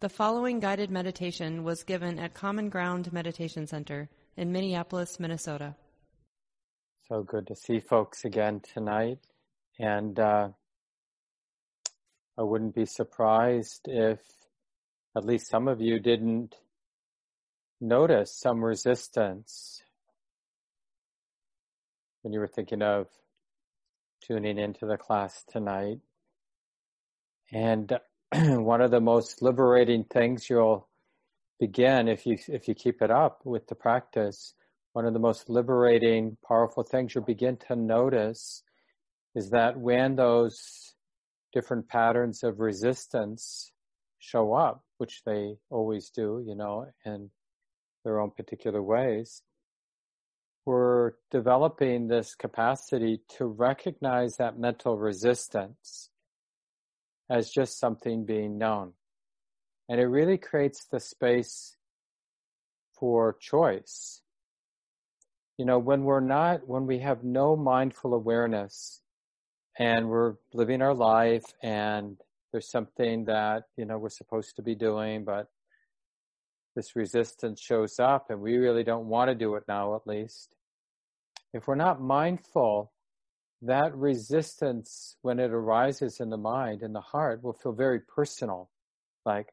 The following guided meditation was given at Common Ground Meditation Center in Minneapolis, Minnesota. So good to see folks again tonight. And uh, I wouldn't be surprised if at least some of you didn't notice some resistance when you were thinking of tuning into the class tonight. And one of the most liberating things you'll begin if you if you keep it up with the practice one of the most liberating powerful things you'll begin to notice is that when those different patterns of resistance show up which they always do you know in their own particular ways we're developing this capacity to recognize that mental resistance as just something being known. And it really creates the space for choice. You know, when we're not, when we have no mindful awareness and we're living our life and there's something that, you know, we're supposed to be doing, but this resistance shows up and we really don't want to do it now, at least. If we're not mindful that resistance, when it arises in the mind and the heart, will feel very personal. Like,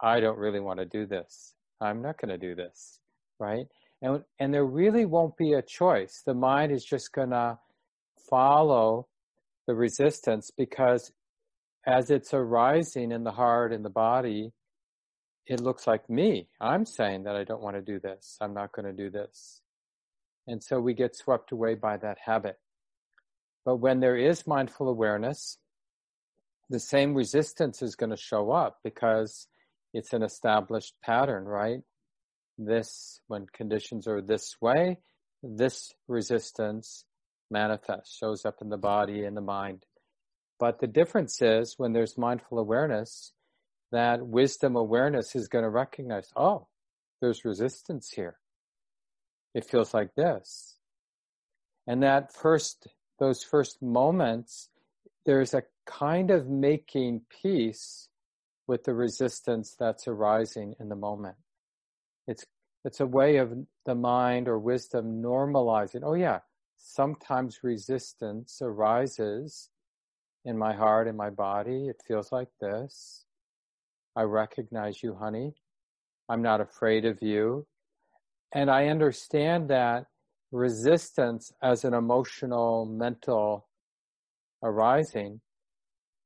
I don't really want to do this. I'm not going to do this. Right? And, and there really won't be a choice. The mind is just going to follow the resistance because as it's arising in the heart and the body, it looks like me. I'm saying that I don't want to do this. I'm not going to do this. And so we get swept away by that habit. But when there is mindful awareness, the same resistance is going to show up because it's an established pattern, right? This, when conditions are this way, this resistance manifests, shows up in the body and the mind. But the difference is when there's mindful awareness, that wisdom awareness is going to recognize, oh, there's resistance here. It feels like this. And that first those first moments, there's a kind of making peace with the resistance that's arising in the moment. It's it's a way of the mind or wisdom normalizing. Oh yeah, sometimes resistance arises in my heart in my body. It feels like this. I recognize you, honey. I'm not afraid of you. And I understand that resistance as an emotional, mental arising,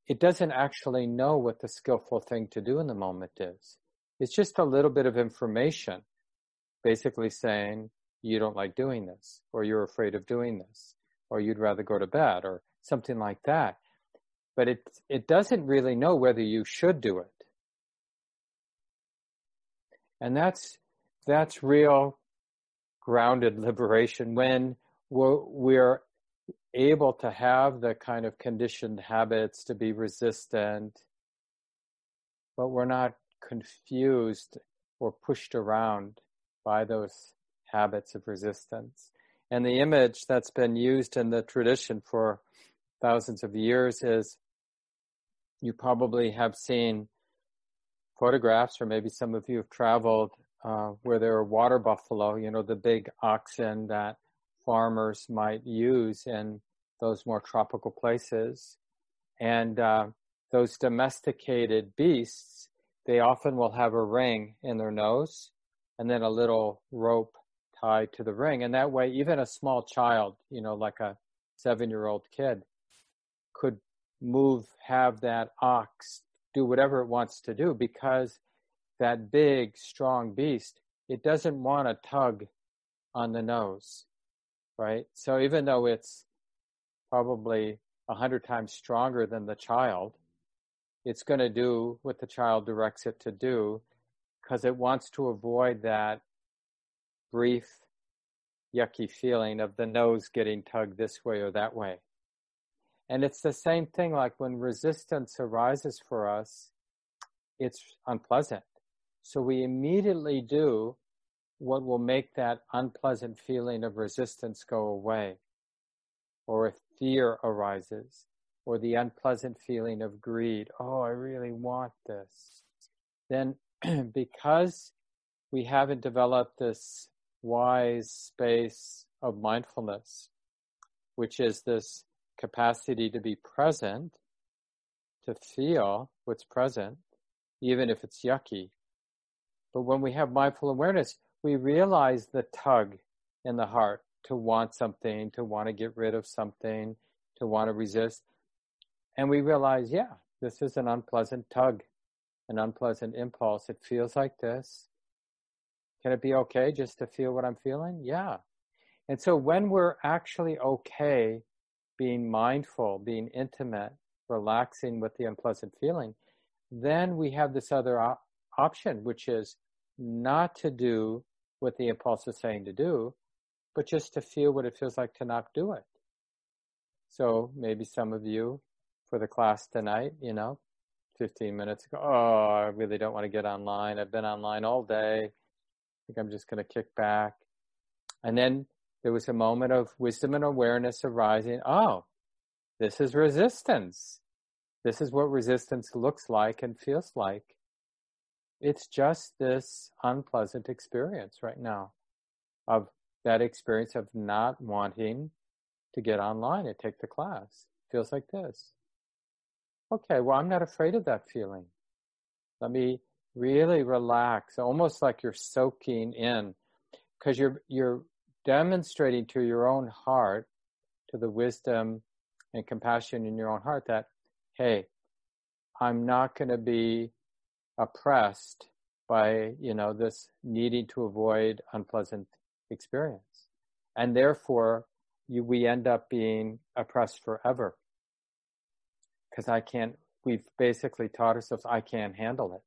it doesn't actually know what the skillful thing to do in the moment is. It's just a little bit of information, basically saying, you don't like doing this, or you're afraid of doing this, or you'd rather go to bed, or something like that. But it, it doesn't really know whether you should do it. And that's, that's real grounded liberation when we're, able to have the kind of conditioned habits to be resistant, but we're not confused or pushed around by those habits of resistance. And the image that's been used in the tradition for thousands of years is you probably have seen photographs, or maybe some of you have traveled uh, where there are water buffalo, you know, the big oxen that farmers might use in those more tropical places. And uh, those domesticated beasts, they often will have a ring in their nose and then a little rope tied to the ring. And that way, even a small child, you know, like a seven year old kid, could move, have that ox do whatever it wants to do because that big, strong beast, it doesn't want to tug on the nose, right? So even though it's probably a hundred times stronger than the child, it's going to do what the child directs it to do because it wants to avoid that brief, yucky feeling of the nose getting tugged this way or that way. And it's the same thing like when resistance arises for us, it's unpleasant. So we immediately do what will make that unpleasant feeling of resistance go away. Or if fear arises, or the unpleasant feeling of greed, oh, I really want this. then because we haven't developed this wise space of mindfulness, which is this capacity to be present, to feel what's present, even if it's yucky. But when we have mindful awareness, we realize the tug in the heart to want something, to want to get rid of something, to want to resist. And we realize, yeah, this is an unpleasant tug, an unpleasant impulse. It feels like this. Can it be okay just to feel what I'm feeling? Yeah. And so when we're actually okay being mindful, being intimate, relaxing with the unpleasant feeling, then we have this other op- option, which is not to do what the impulse is saying to do, but just to feel what it feels like to not do it. So maybe some of you for the class tonight, you know, 15 minutes ago, oh, I really don't want to get online. I've been online all day. I think I'm just going to kick back. And then there was a moment of wisdom and awareness arising. Oh, this is resistance. This is what resistance looks like and feels like. It's just this unpleasant experience right now of that experience of not wanting to get online and take the class. Feels like this. Okay, well, I'm not afraid of that feeling. Let me really relax, almost like you're soaking in, because you're you're demonstrating to your own heart, to the wisdom and compassion in your own heart that, hey, I'm not going to be oppressed by you know this needing to avoid unpleasant experience, and therefore you, we end up being oppressed forever because I can't, we've basically taught ourselves, I can't handle it.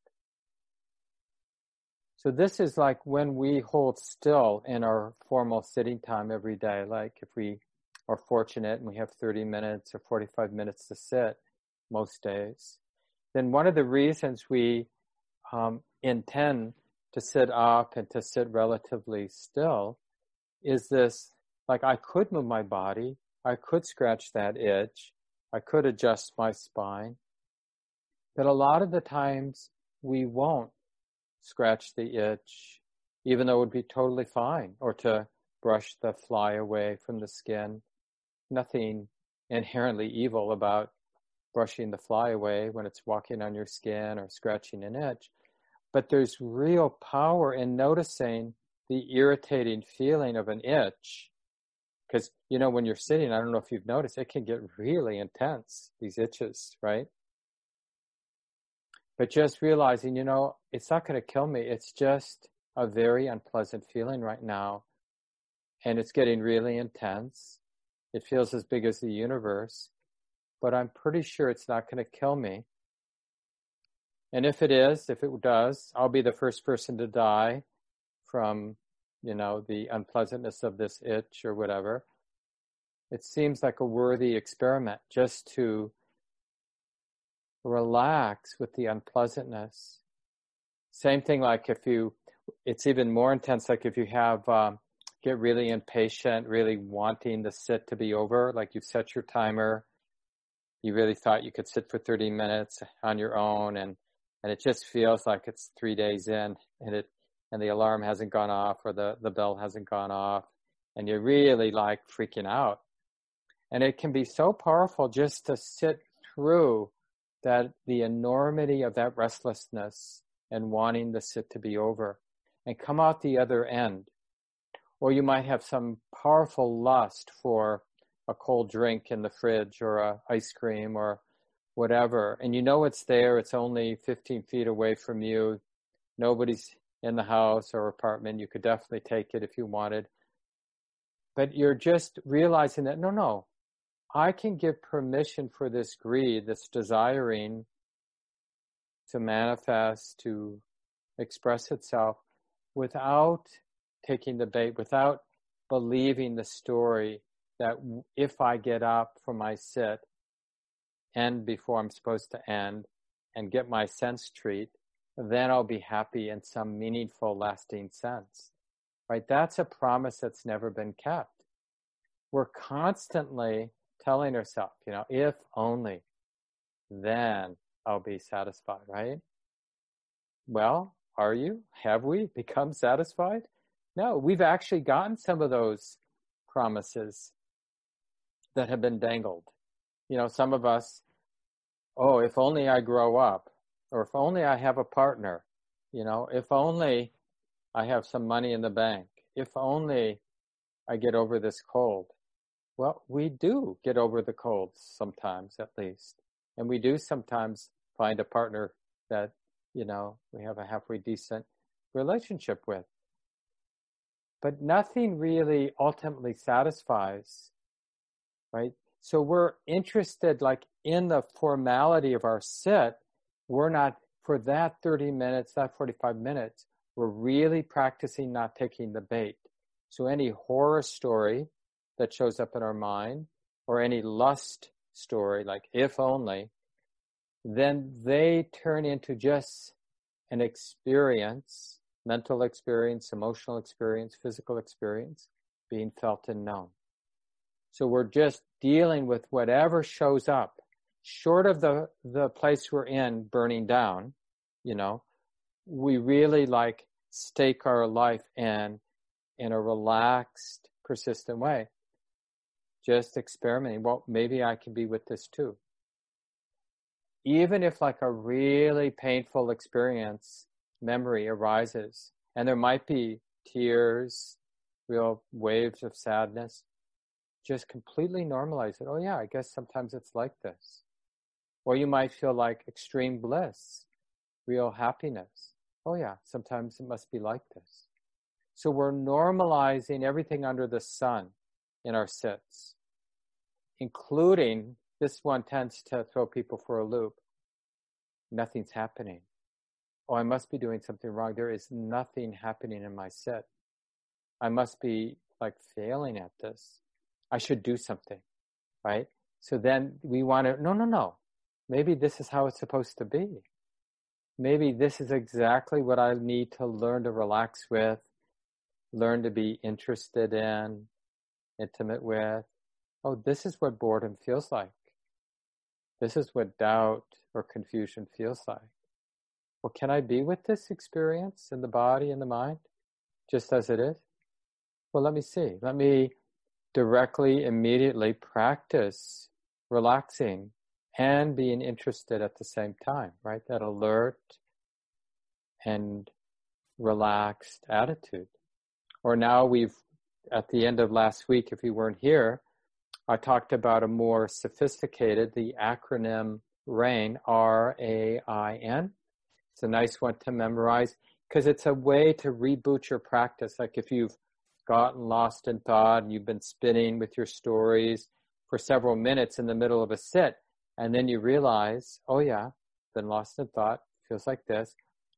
So this is like when we hold still in our formal sitting time every day, like if we are fortunate and we have 30 minutes or 45 minutes to sit most days, then one of the reasons we um, intend to sit up and to sit relatively still is this like I could move my body, I could scratch that itch, I could adjust my spine. But a lot of the times we won't scratch the itch, even though it would be totally fine, or to brush the fly away from the skin. Nothing inherently evil about brushing the fly away when it's walking on your skin or scratching an itch. But there's real power in noticing the irritating feeling of an itch because, you know, when you're sitting, I don't know if you've noticed, it can get really intense, these itches, right? But just realizing, you know, it's not going to kill me. It's just a very unpleasant feeling right now. And it's getting really intense. It feels as big as the universe, but I'm pretty sure it's not going to kill me. And if it is, if it does, I'll be the first person to die from you know, the unpleasantness of this itch or whatever. It seems like a worthy experiment just to relax with the unpleasantness. Same thing like if you, it's even more intense, like if you have, um, get really impatient, really wanting the sit to be over, like you've set your timer, you really thought you could sit for 30 minutes on your own and, and it just feels like it's three days in and it and the alarm hasn't gone off or the, the bell hasn't gone off and you're really like freaking out. And it can be so powerful just to sit through that the enormity of that restlessness and wanting the sit to be over and come out the other end. Or you might have some powerful lust for a cold drink in the fridge or a ice cream or whatever. And you know it's there. It's only 15 feet away from you. Nobody's in the house or apartment. You could definitely take it if you wanted. But you're just realizing that no, no, I can give permission for this greed, this desiring to manifest, to express itself without taking the bait, without believing the story that if I get up from my sit, end before I'm supposed to end, and get my sense treat, then I'll be happy in some meaningful, lasting sense. Right? That's a promise that's never been kept. We're constantly telling ourselves, you know, if only, then I'll be satisfied, right? well, are you? Have we become satisfied? No, we've actually gotten some of those promises that have been dangled. You know, some of us, oh, if only I grow up, or if only I have a partner, you know, if only I have some money in the bank, if only I get over this cold. Well, we do get over the colds sometimes, at least. And we do sometimes find a partner that, you know, we have a halfway decent relationship with. But nothing really ultimately satisfies, right? So we're interested like in the formality of our sit. We're not for that 30 minutes, that 45 minutes, we're really practicing not taking the bait. So any horror story that shows up in our mind or any lust story, like if only, then they turn into just an experience, mental experience, emotional experience, physical experience being felt and known. So we're just dealing with whatever shows up short of the, the place we're in burning down, you know, we really like stake our life in in a relaxed, persistent way. Just experimenting. Well, maybe I can be with this too. Even if like a really painful experience memory arises and there might be tears, real waves of sadness, just completely normalize it. Oh yeah, I guess sometimes it's like this. Or you might feel like extreme bliss, real happiness. Oh yeah, sometimes it must be like this. So we're normalizing everything under the sun in our sits, including this one tends to throw people for a loop. Nothing's happening. Oh, I must be doing something wrong. There is nothing happening in my sit. I must be like failing at this. I should do something, right? So then we want to, no, no, no. Maybe this is how it's supposed to be. Maybe this is exactly what I need to learn to relax with, learn to be interested in, intimate with. Oh, this is what boredom feels like. This is what doubt or confusion feels like. Well, can I be with this experience in the body and the mind just as it is? Well, let me see. Let me directly, immediately practice relaxing and being interested at the same time, right? That alert and relaxed attitude. Or now we've, at the end of last week, if you weren't here, I talked about a more sophisticated, the acronym RAIN, R-A-I-N. It's a nice one to memorize because it's a way to reboot your practice. Like if you've gotten lost in thought and you've been spinning with your stories for several minutes in the middle of a sit, and then you realize, oh yeah, been lost in thought, feels like this.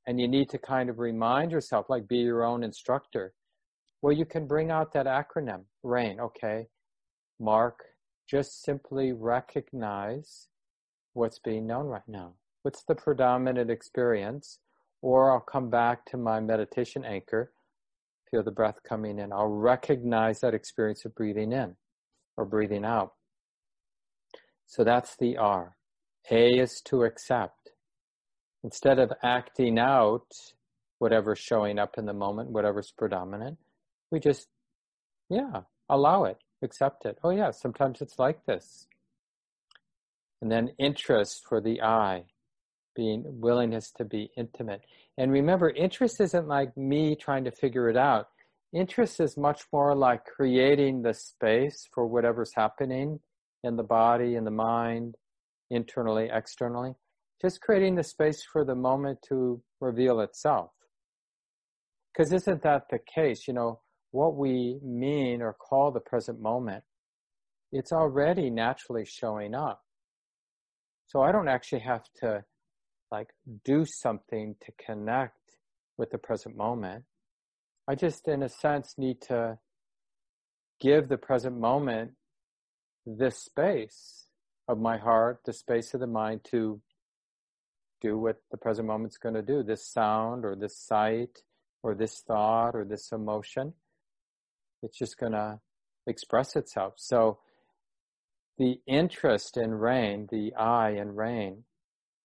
And you need to kind of remind yourself, like be your own instructor. Well, you can bring out that acronym, RAIN, okay? Mark, just simply recognize what's being known right now. What's the predominant experience? Or I'll come back to my meditation anchor, feel the breath coming in. I'll recognize that experience of breathing in or breathing out. So that's the R. A is to accept. Instead of acting out whatever's showing up in the moment, whatever's predominant, we just, yeah, allow it, accept it. Oh, yeah, sometimes it's like this. And then interest for the I, being willingness to be intimate. And remember, interest isn't like me trying to figure it out. Interest is much more like creating the space for whatever's happening in the body, in the mind, internally, externally. Just creating the space for the moment to reveal itself. Because isn't that the case? You know, what we mean or call the present moment, it's already naturally showing up. So I don't actually have to like do something to connect with the present moment. I just, in a sense, need to give the present moment this space of my heart, the space of the mind to do what the present moment's going to do, this sound or this sight or this thought or this emotion. It's just going to express itself. So the interest in rain, the I in rain,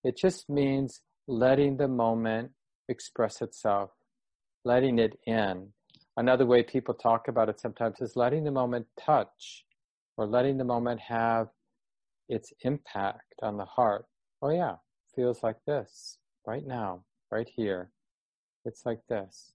it just means letting the moment express itself, letting it in. Another way people talk about it sometimes is letting the moment touch or letting the moment have its impact on the heart. Oh, yeah, feels like this right now, right here. It's like this.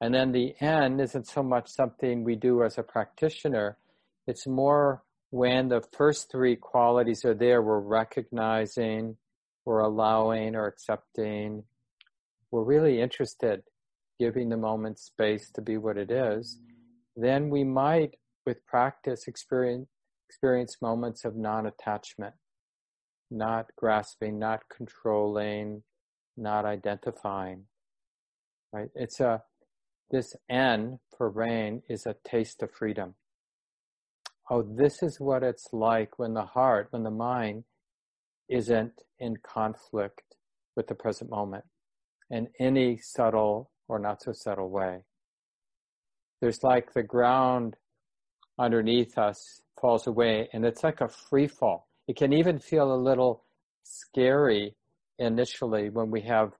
And then the N isn't so much something we do as a practitioner, it's more when the first three qualities are there, we're recognizing, we're allowing or accepting, we're really interested, giving the moment space to be what it is, then we might, with practice, experience, experience moments of non attachment, not grasping, not controlling, not identifying. Right? It's a this N for rain is a taste of freedom. Oh, this is what it's like when the heart, when the mind isn't in conflict with the present moment in any subtle or not so subtle way. There's like the ground underneath us falls away and it's like a free fall. It can even feel a little scary initially when we have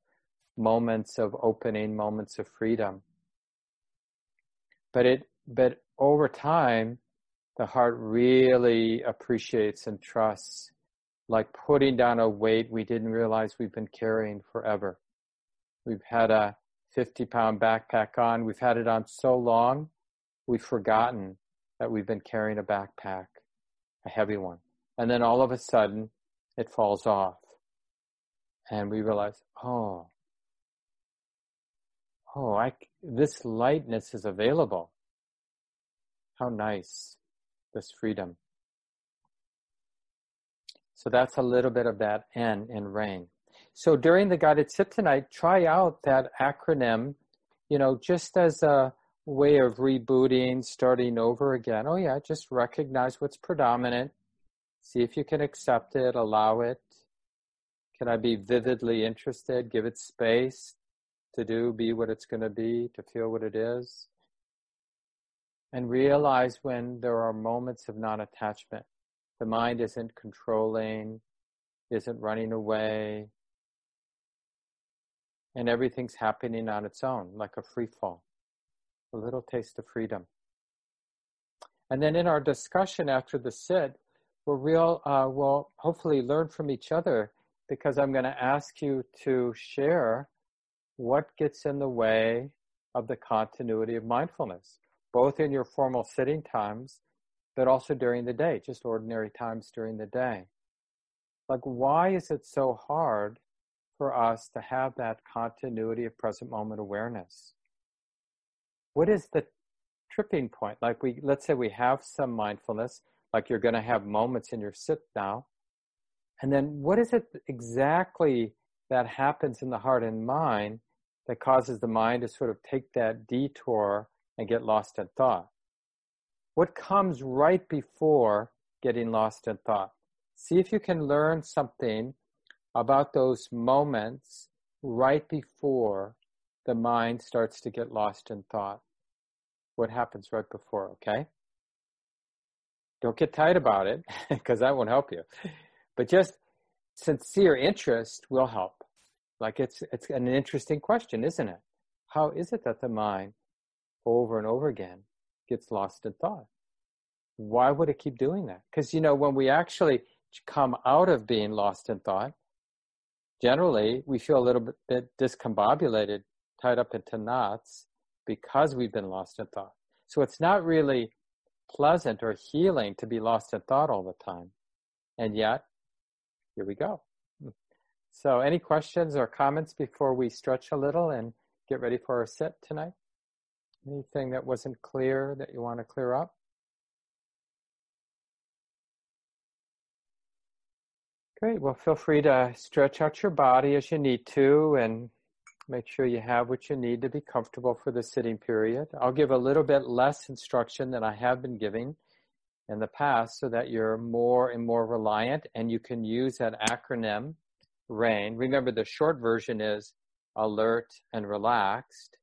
moments of opening, moments of freedom. But it, but over time, the heart really appreciates and trusts, like putting down a weight we didn't realize we've been carrying forever. We've had a 50 pound backpack on. We've had it on so long, we've forgotten that we've been carrying a backpack, a heavy one. And then all of a sudden, it falls off. And we realize, oh, oh, I, this lightness is available. How nice, this freedom. So that's a little bit of that N in rain. So during the guided sit tonight, try out that acronym, you know, just as a way of rebooting, starting over again. Oh yeah, just recognize what's predominant. See if you can accept it, allow it. Can I be vividly interested? Give it space to do, be what it's going to be, to feel what it is. And realize when there are moments of non attachment. The mind isn't controlling, isn't running away, and everything's happening on its own, like a free fall, a little taste of freedom. And then in our discussion after the sit, we'll real uh, we'll hopefully learn from each other because I'm going to ask you to share what gets in the way of the continuity of mindfulness, both in your formal sitting times, but also during the day, just ordinary times during the day. Like, why is it so hard for us to have that continuity of present moment awareness. What is the tripping point? Like we, let's say we have some mindfulness, like you're going to have moments in your sit now. And then what is it exactly that happens in the heart and mind that causes the mind to sort of take that detour and get lost in thought? What comes right before getting lost in thought? See if you can learn something about those moments right before the mind starts to get lost in thought. What happens right before, okay? Don't get tight about it because that won't help you. But just sincere interest will help. Like it's it's an interesting question, isn't it? How is it that the mind over and over again gets lost in thought? Why would it keep doing that? Because you know, when we actually come out of being lost in thought, generally we feel a little bit discombobulated, tied up into knots because we've been lost in thought. So it's not really pleasant or healing to be lost in thought all the time. And yet, here we go. So, any questions or comments before we stretch a little and get ready for our sit tonight? Anything that wasn't clear that you want to clear up? Great. Well, feel free to stretch out your body as you need to and make sure you have what you need to be comfortable for the sitting period. I'll give a little bit less instruction than I have been giving in the past so that you're more and more reliant and you can use that acronym RAIN. Remember, the short version is alert and relaxed.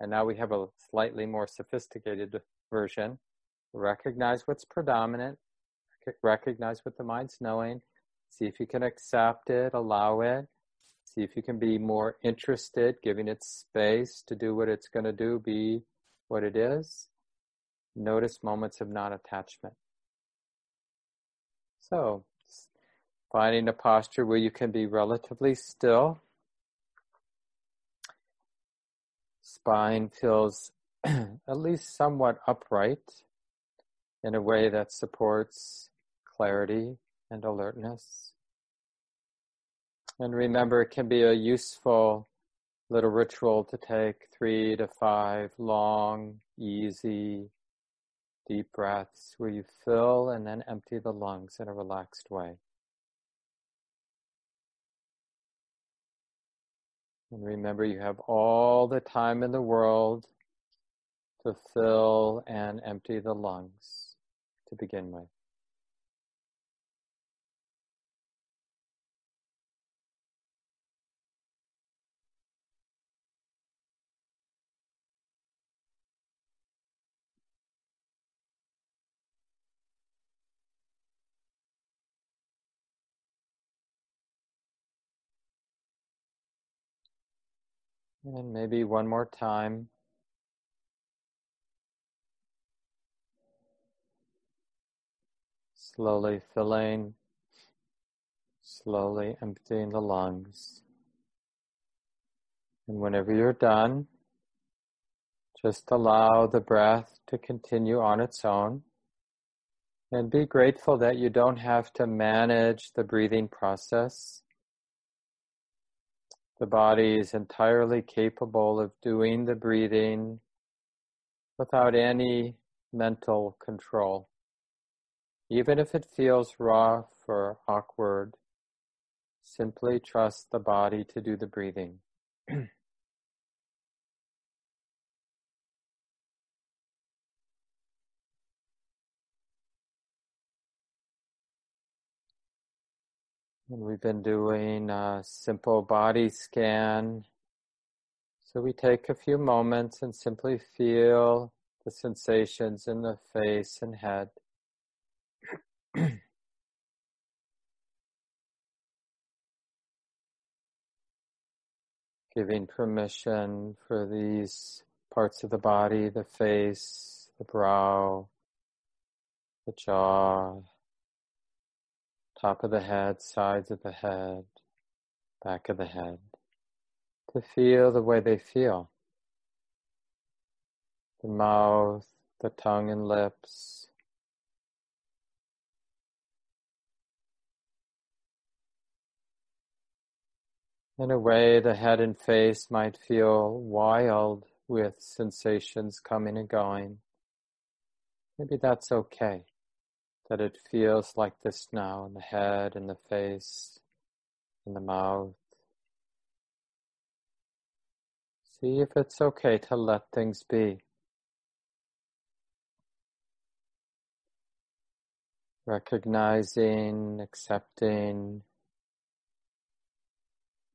And now we have a slightly more sophisticated version. Recognize what's predominant, recognize what the mind's knowing, See if you can accept it, allow it. See if you can be more interested, giving it space to do what it's going to do, be what it is. Notice moments of non attachment. So, finding a posture where you can be relatively still. Spine feels at least somewhat upright in a way that supports clarity and alertness. And remember, it can be a useful little ritual to take three to five long, easy, deep breaths where you fill and then empty the lungs in a relaxed way. And remember, you have all the time in the world to fill and empty the lungs to begin with. And maybe one more time. Slowly filling, slowly emptying the lungs. And whenever you're done, just allow the breath to continue on its own. And be grateful that you don't have to manage the breathing process. The body is entirely capable of doing the breathing without any mental control. Even if it feels rough or awkward, simply trust the body to do the breathing. We've been doing a simple body scan. So we take a few moments and simply feel the sensations in the face and head. Giving permission for these parts of the body, the face, the brow, the jaw, top of the head, sides of the head, back of the head, to feel the way they feel. The mouth, the tongue and lips. In a way, the head and face might feel wild with sensations coming and going. Maybe that's okay that it feels like this now in the head, in the face, in the mouth. See if it's okay to let things be. Recognizing, accepting,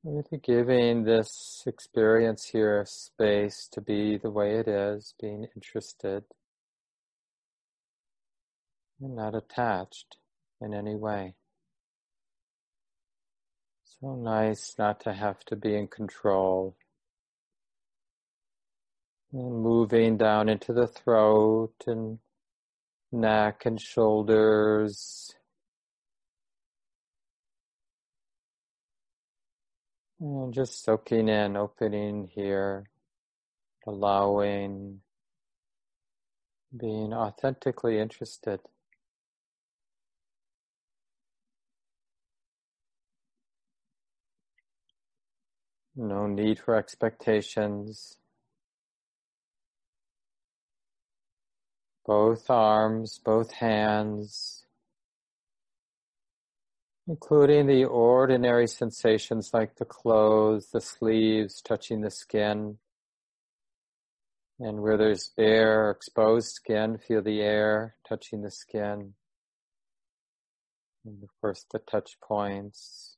really giving this experience here space to be the way it is, being interested not attached in any way. So nice not to have to be in control. And moving down into the throat and neck and shoulders. And just soaking in, opening here, allowing, being authentically interested. No need for expectations. Both arms, both hands, including the ordinary sensations like the clothes, the sleeves touching the skin. And where there's bare, exposed skin, feel the air touching the skin. And of course, the touch points.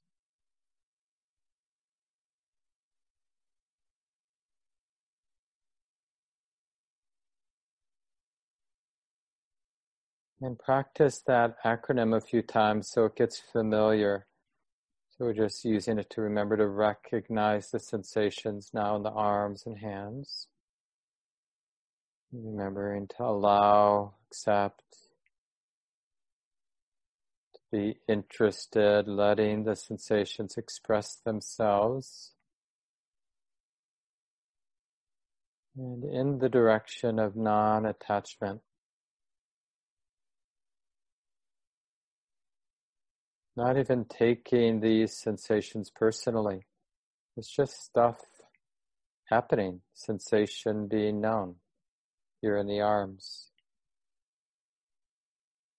And practice that acronym a few times so it gets familiar. So we're just using it to remember to recognize the sensations now in the arms and hands. Remembering to allow, accept, to be interested, letting the sensations express themselves. And in the direction of non attachment. Not even taking these sensations personally. It's just stuff happening, sensation being known here in the arms.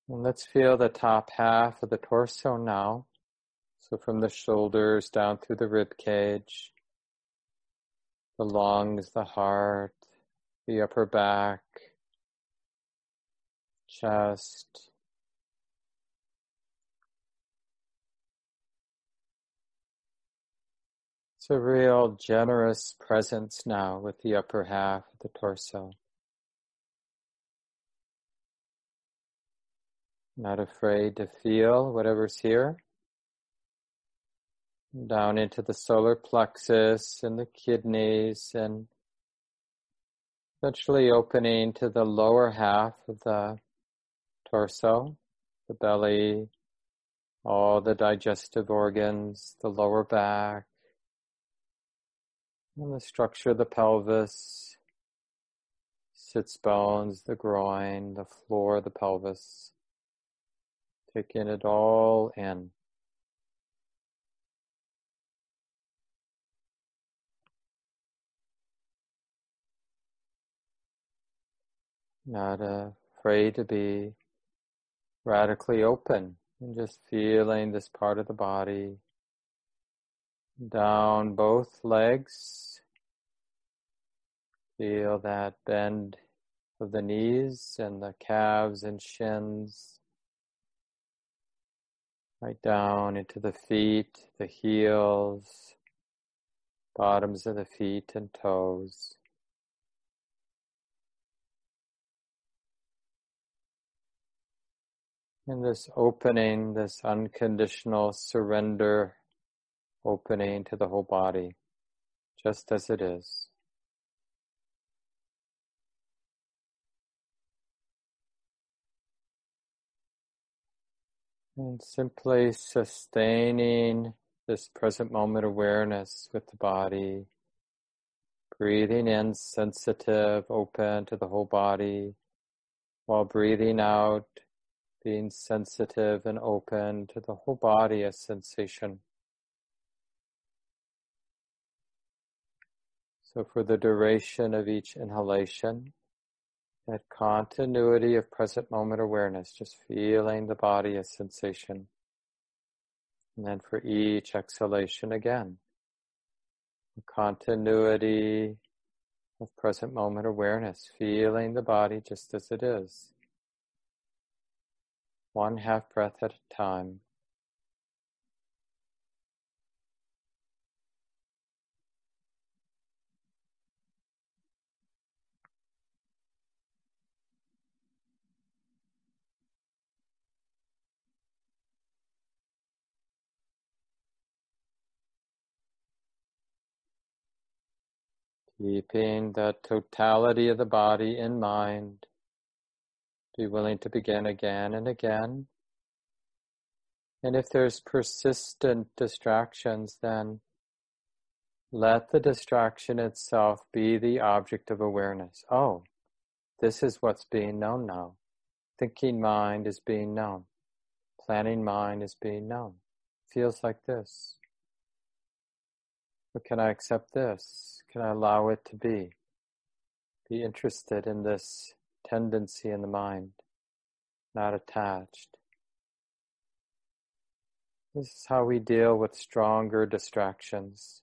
And let's feel the top half of the torso now. So from the shoulders down through the rib cage, the lungs, the heart, the upper back, chest, a real generous presence now with the upper half of the torso. Not afraid to feel whatever's here. Down into the solar plexus and the kidneys and eventually opening to the lower half of the torso, the belly, all the digestive organs, the lower back, and the structure of the pelvis, sits bones, the groin, the floor of the pelvis. Taking it all in. Not afraid to be radically open and just feeling this part of the body down both legs. Feel that bend of the knees and the calves and shins. Right down into the feet, the heels, bottoms of the feet and toes. In this opening, this unconditional surrender opening to the whole body, just as it is. And simply sustaining this present moment awareness with the body, breathing in sensitive, open to the whole body, while breathing out, being sensitive and open to the whole body as sensation. So for the duration of each inhalation, that continuity of present moment awareness, just feeling the body as sensation. And then for each exhalation again, the continuity of present moment awareness, feeling the body just as it is. One half breath at a time. Keeping the totality of the body in mind. Be willing to begin again and again. And if there's persistent distractions, then let the distraction itself be the object of awareness. Oh, this is what's being known now. Thinking mind is being known. Planning mind is being known. Feels like this. But can I accept this? Can I allow it to be? Be interested in this tendency in the mind, not attached. This is how we deal with stronger distractions.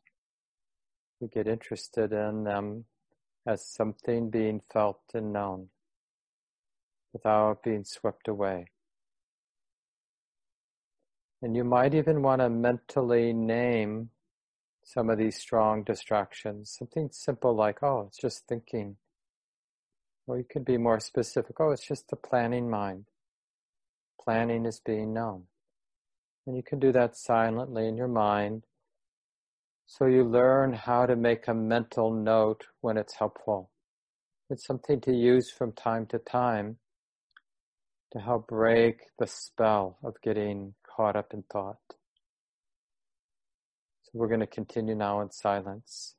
We get interested in them as something being felt and known without being swept away. And you might even want to mentally name some of these strong distractions. Something simple like, oh, it's just thinking. Or you could be more specific, oh, it's just the planning mind. Planning is being known. And you can do that silently in your mind. So you learn how to make a mental note when it's helpful. It's something to use from time to time to help break the spell of getting caught up in thought. We're going to continue now in silence.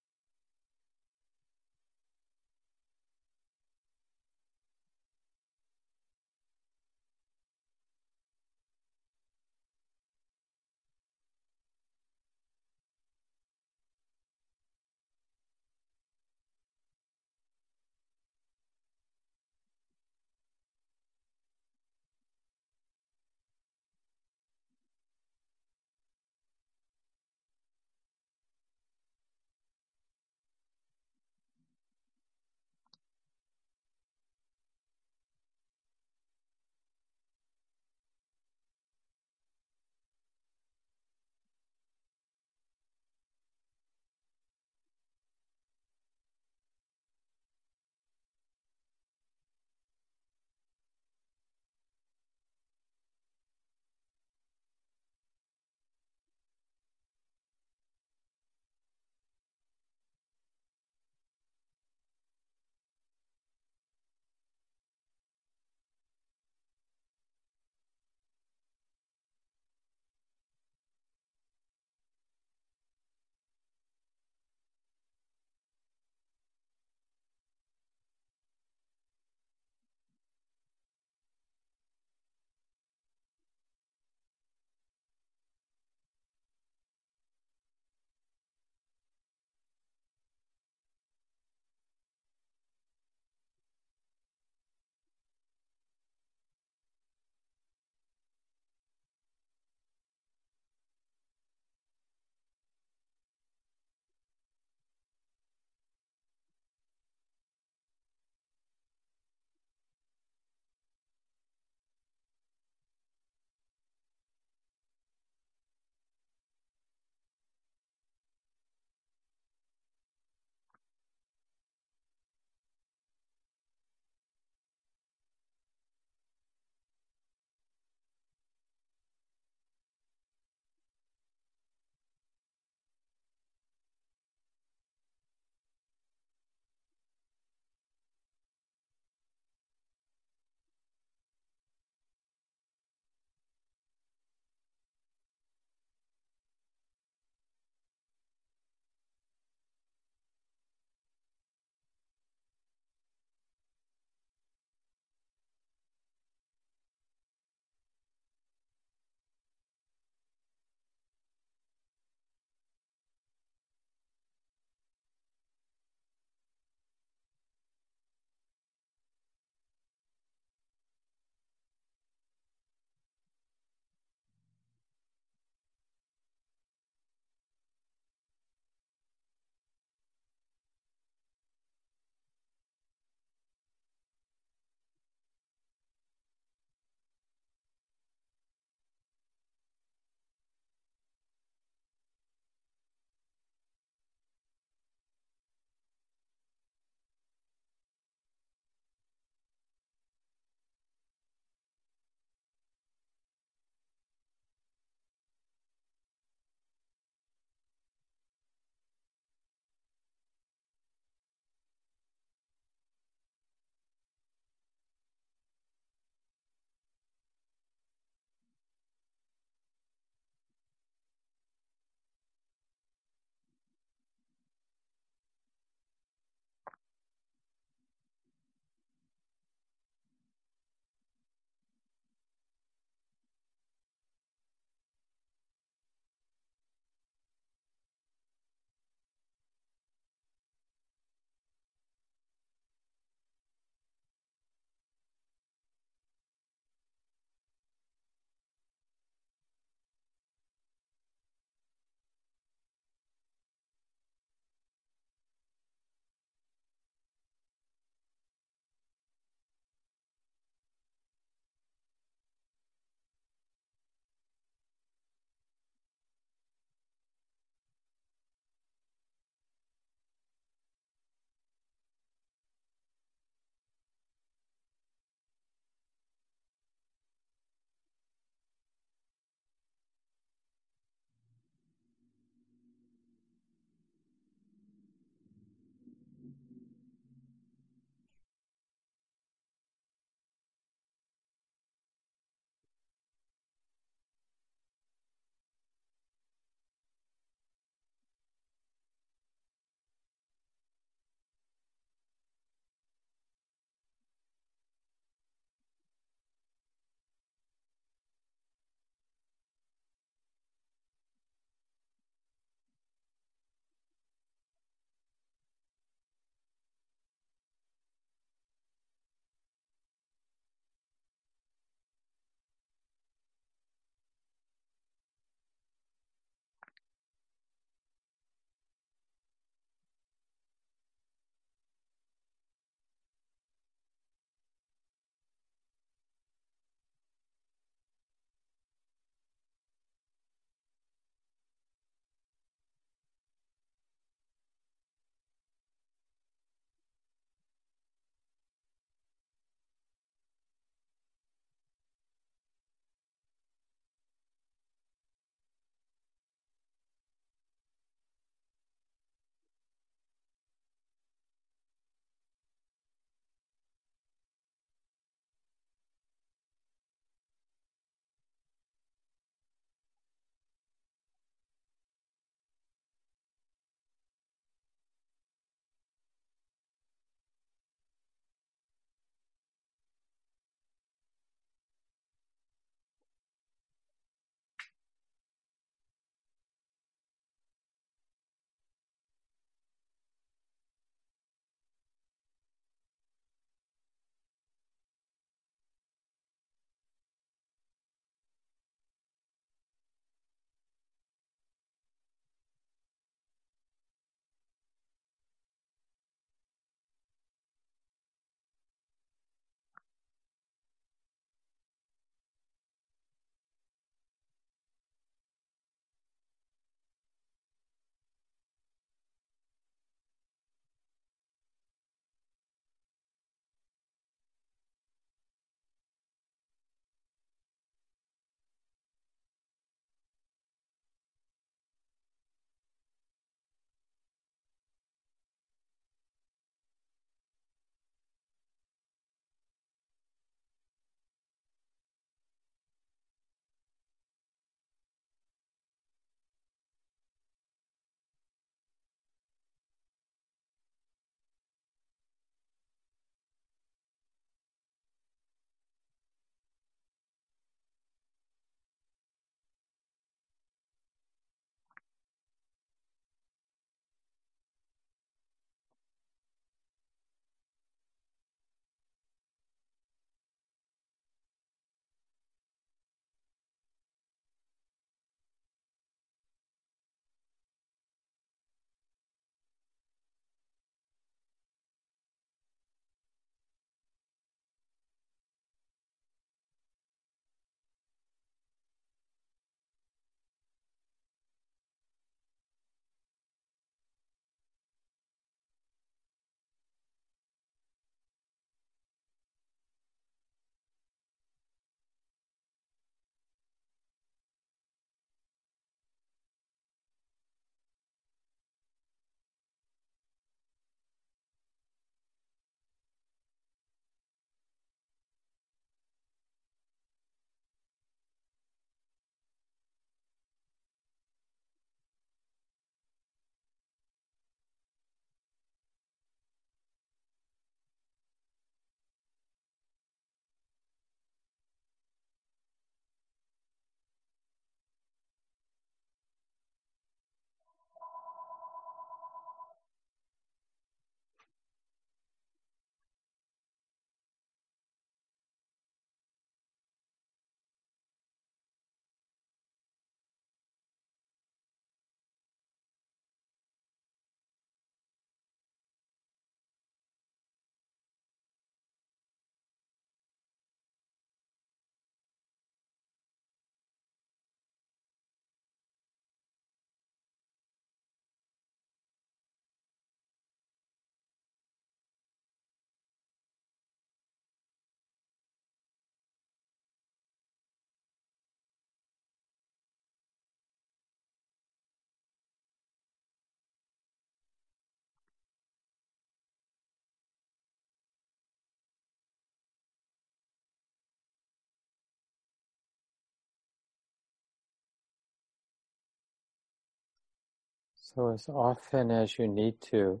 So, as often as you need to,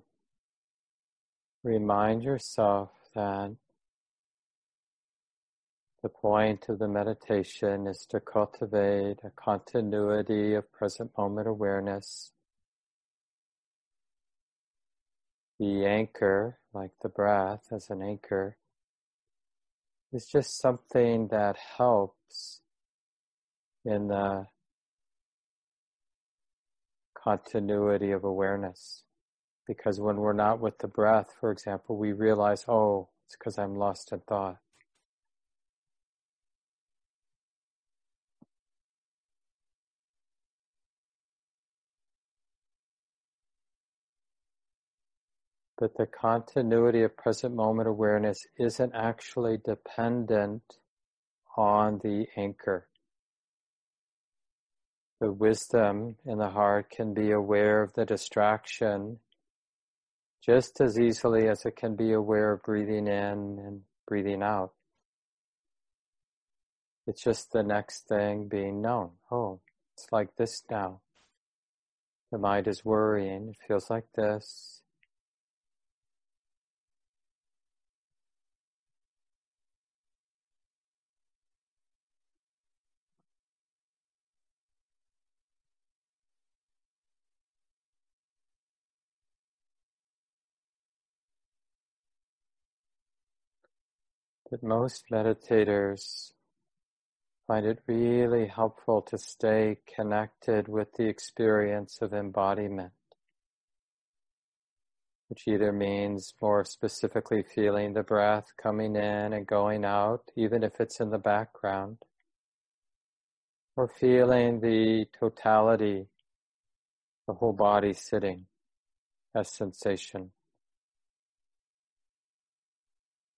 remind yourself that the point of the meditation is to cultivate a continuity of present moment awareness. The anchor, like the breath as an anchor, is just something that helps in the continuity of awareness. Because when we're not with the breath, for example, we realize, oh, it's because I'm lost in thought. But the continuity of present moment awareness isn't actually dependent on the anchor. The wisdom in the heart can be aware of the distraction just as easily as it can be aware of breathing in and breathing out. It's just the next thing being known. Oh, it's like this now. The mind is worrying. It feels like this. But most meditators find it really helpful to stay connected with the experience of embodiment, which either means more specifically feeling the breath coming in and going out, even if it's in the background, or feeling the totality, the whole body sitting as sensation.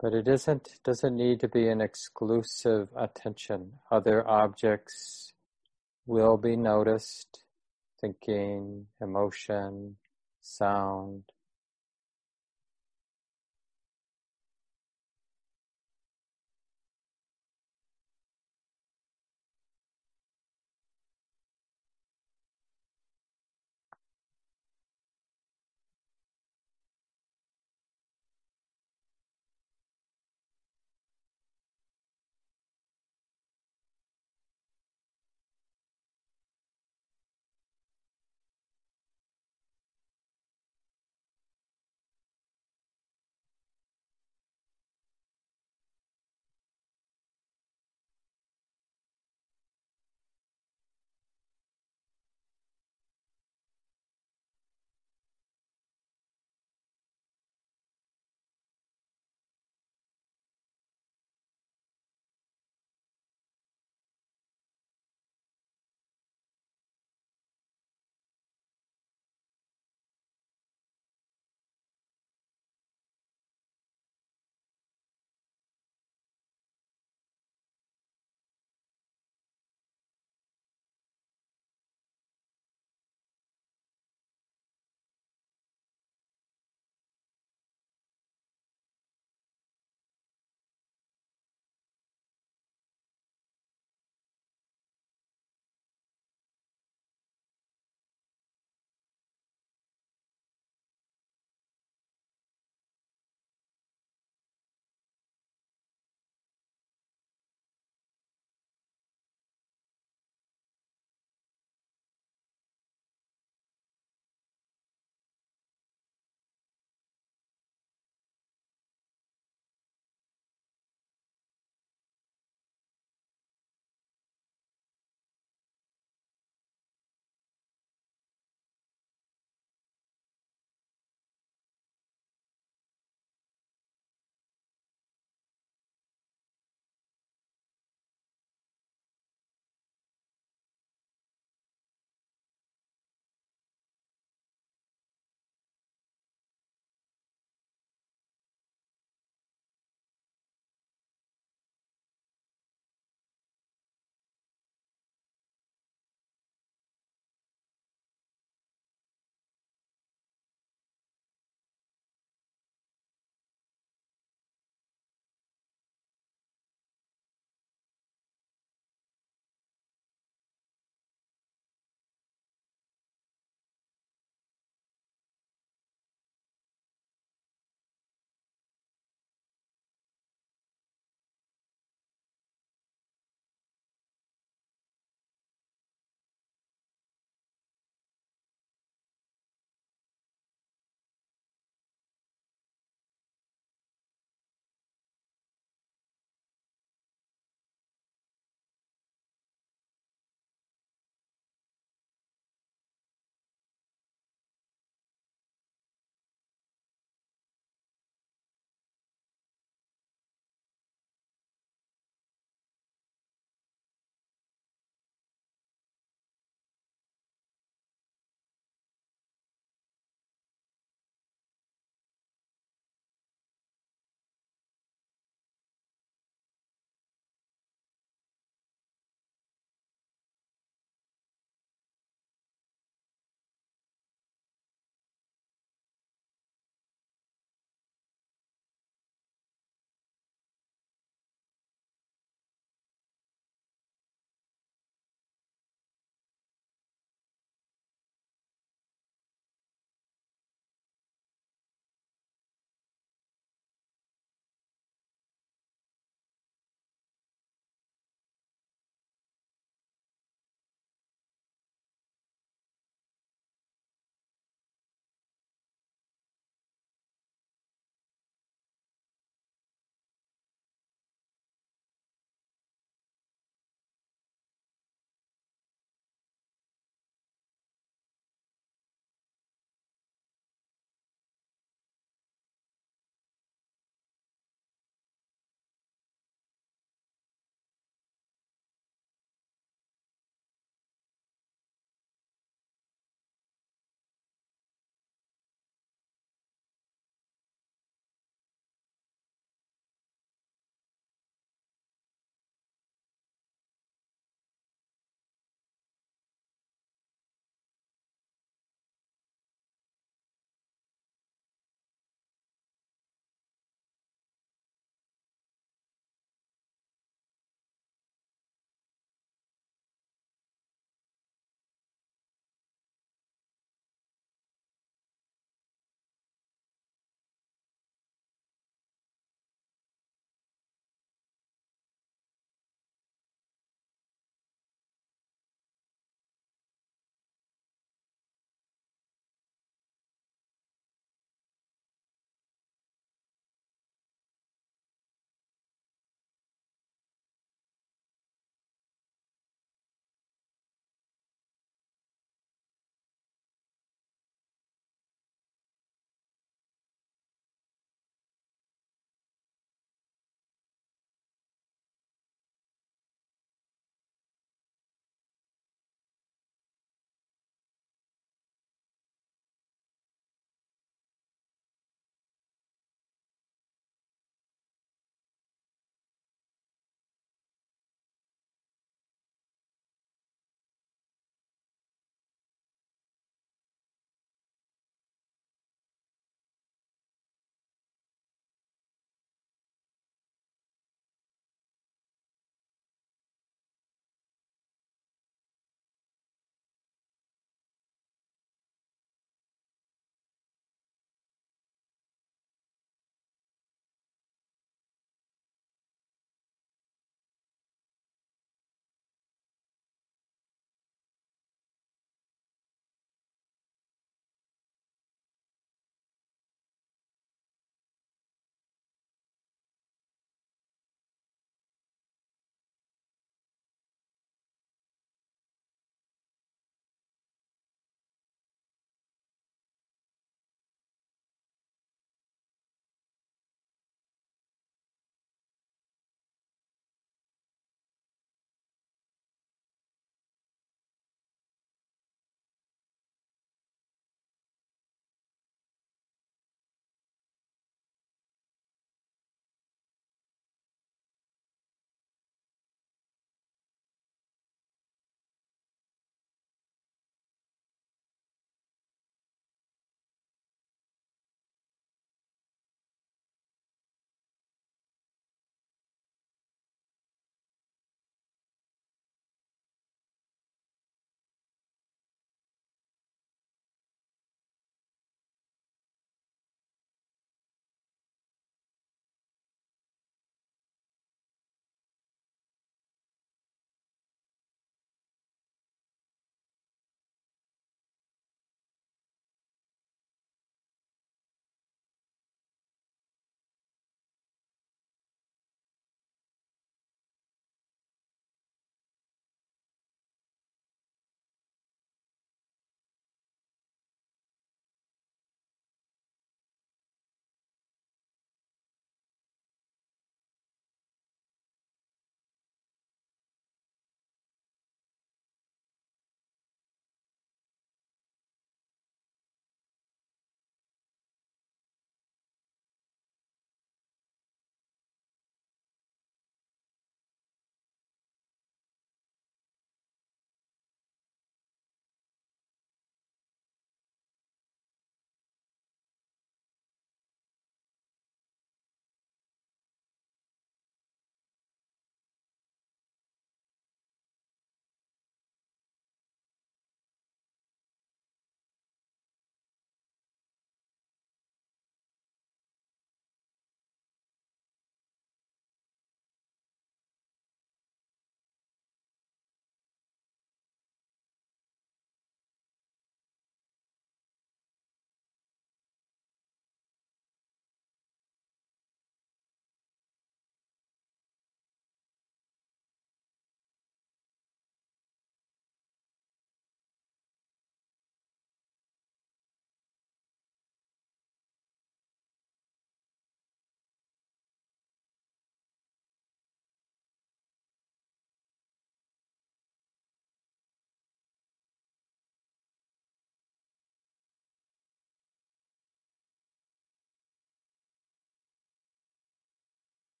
But it isn't, doesn't need to be an exclusive attention. Other objects will be noticed, thinking, emotion, sound,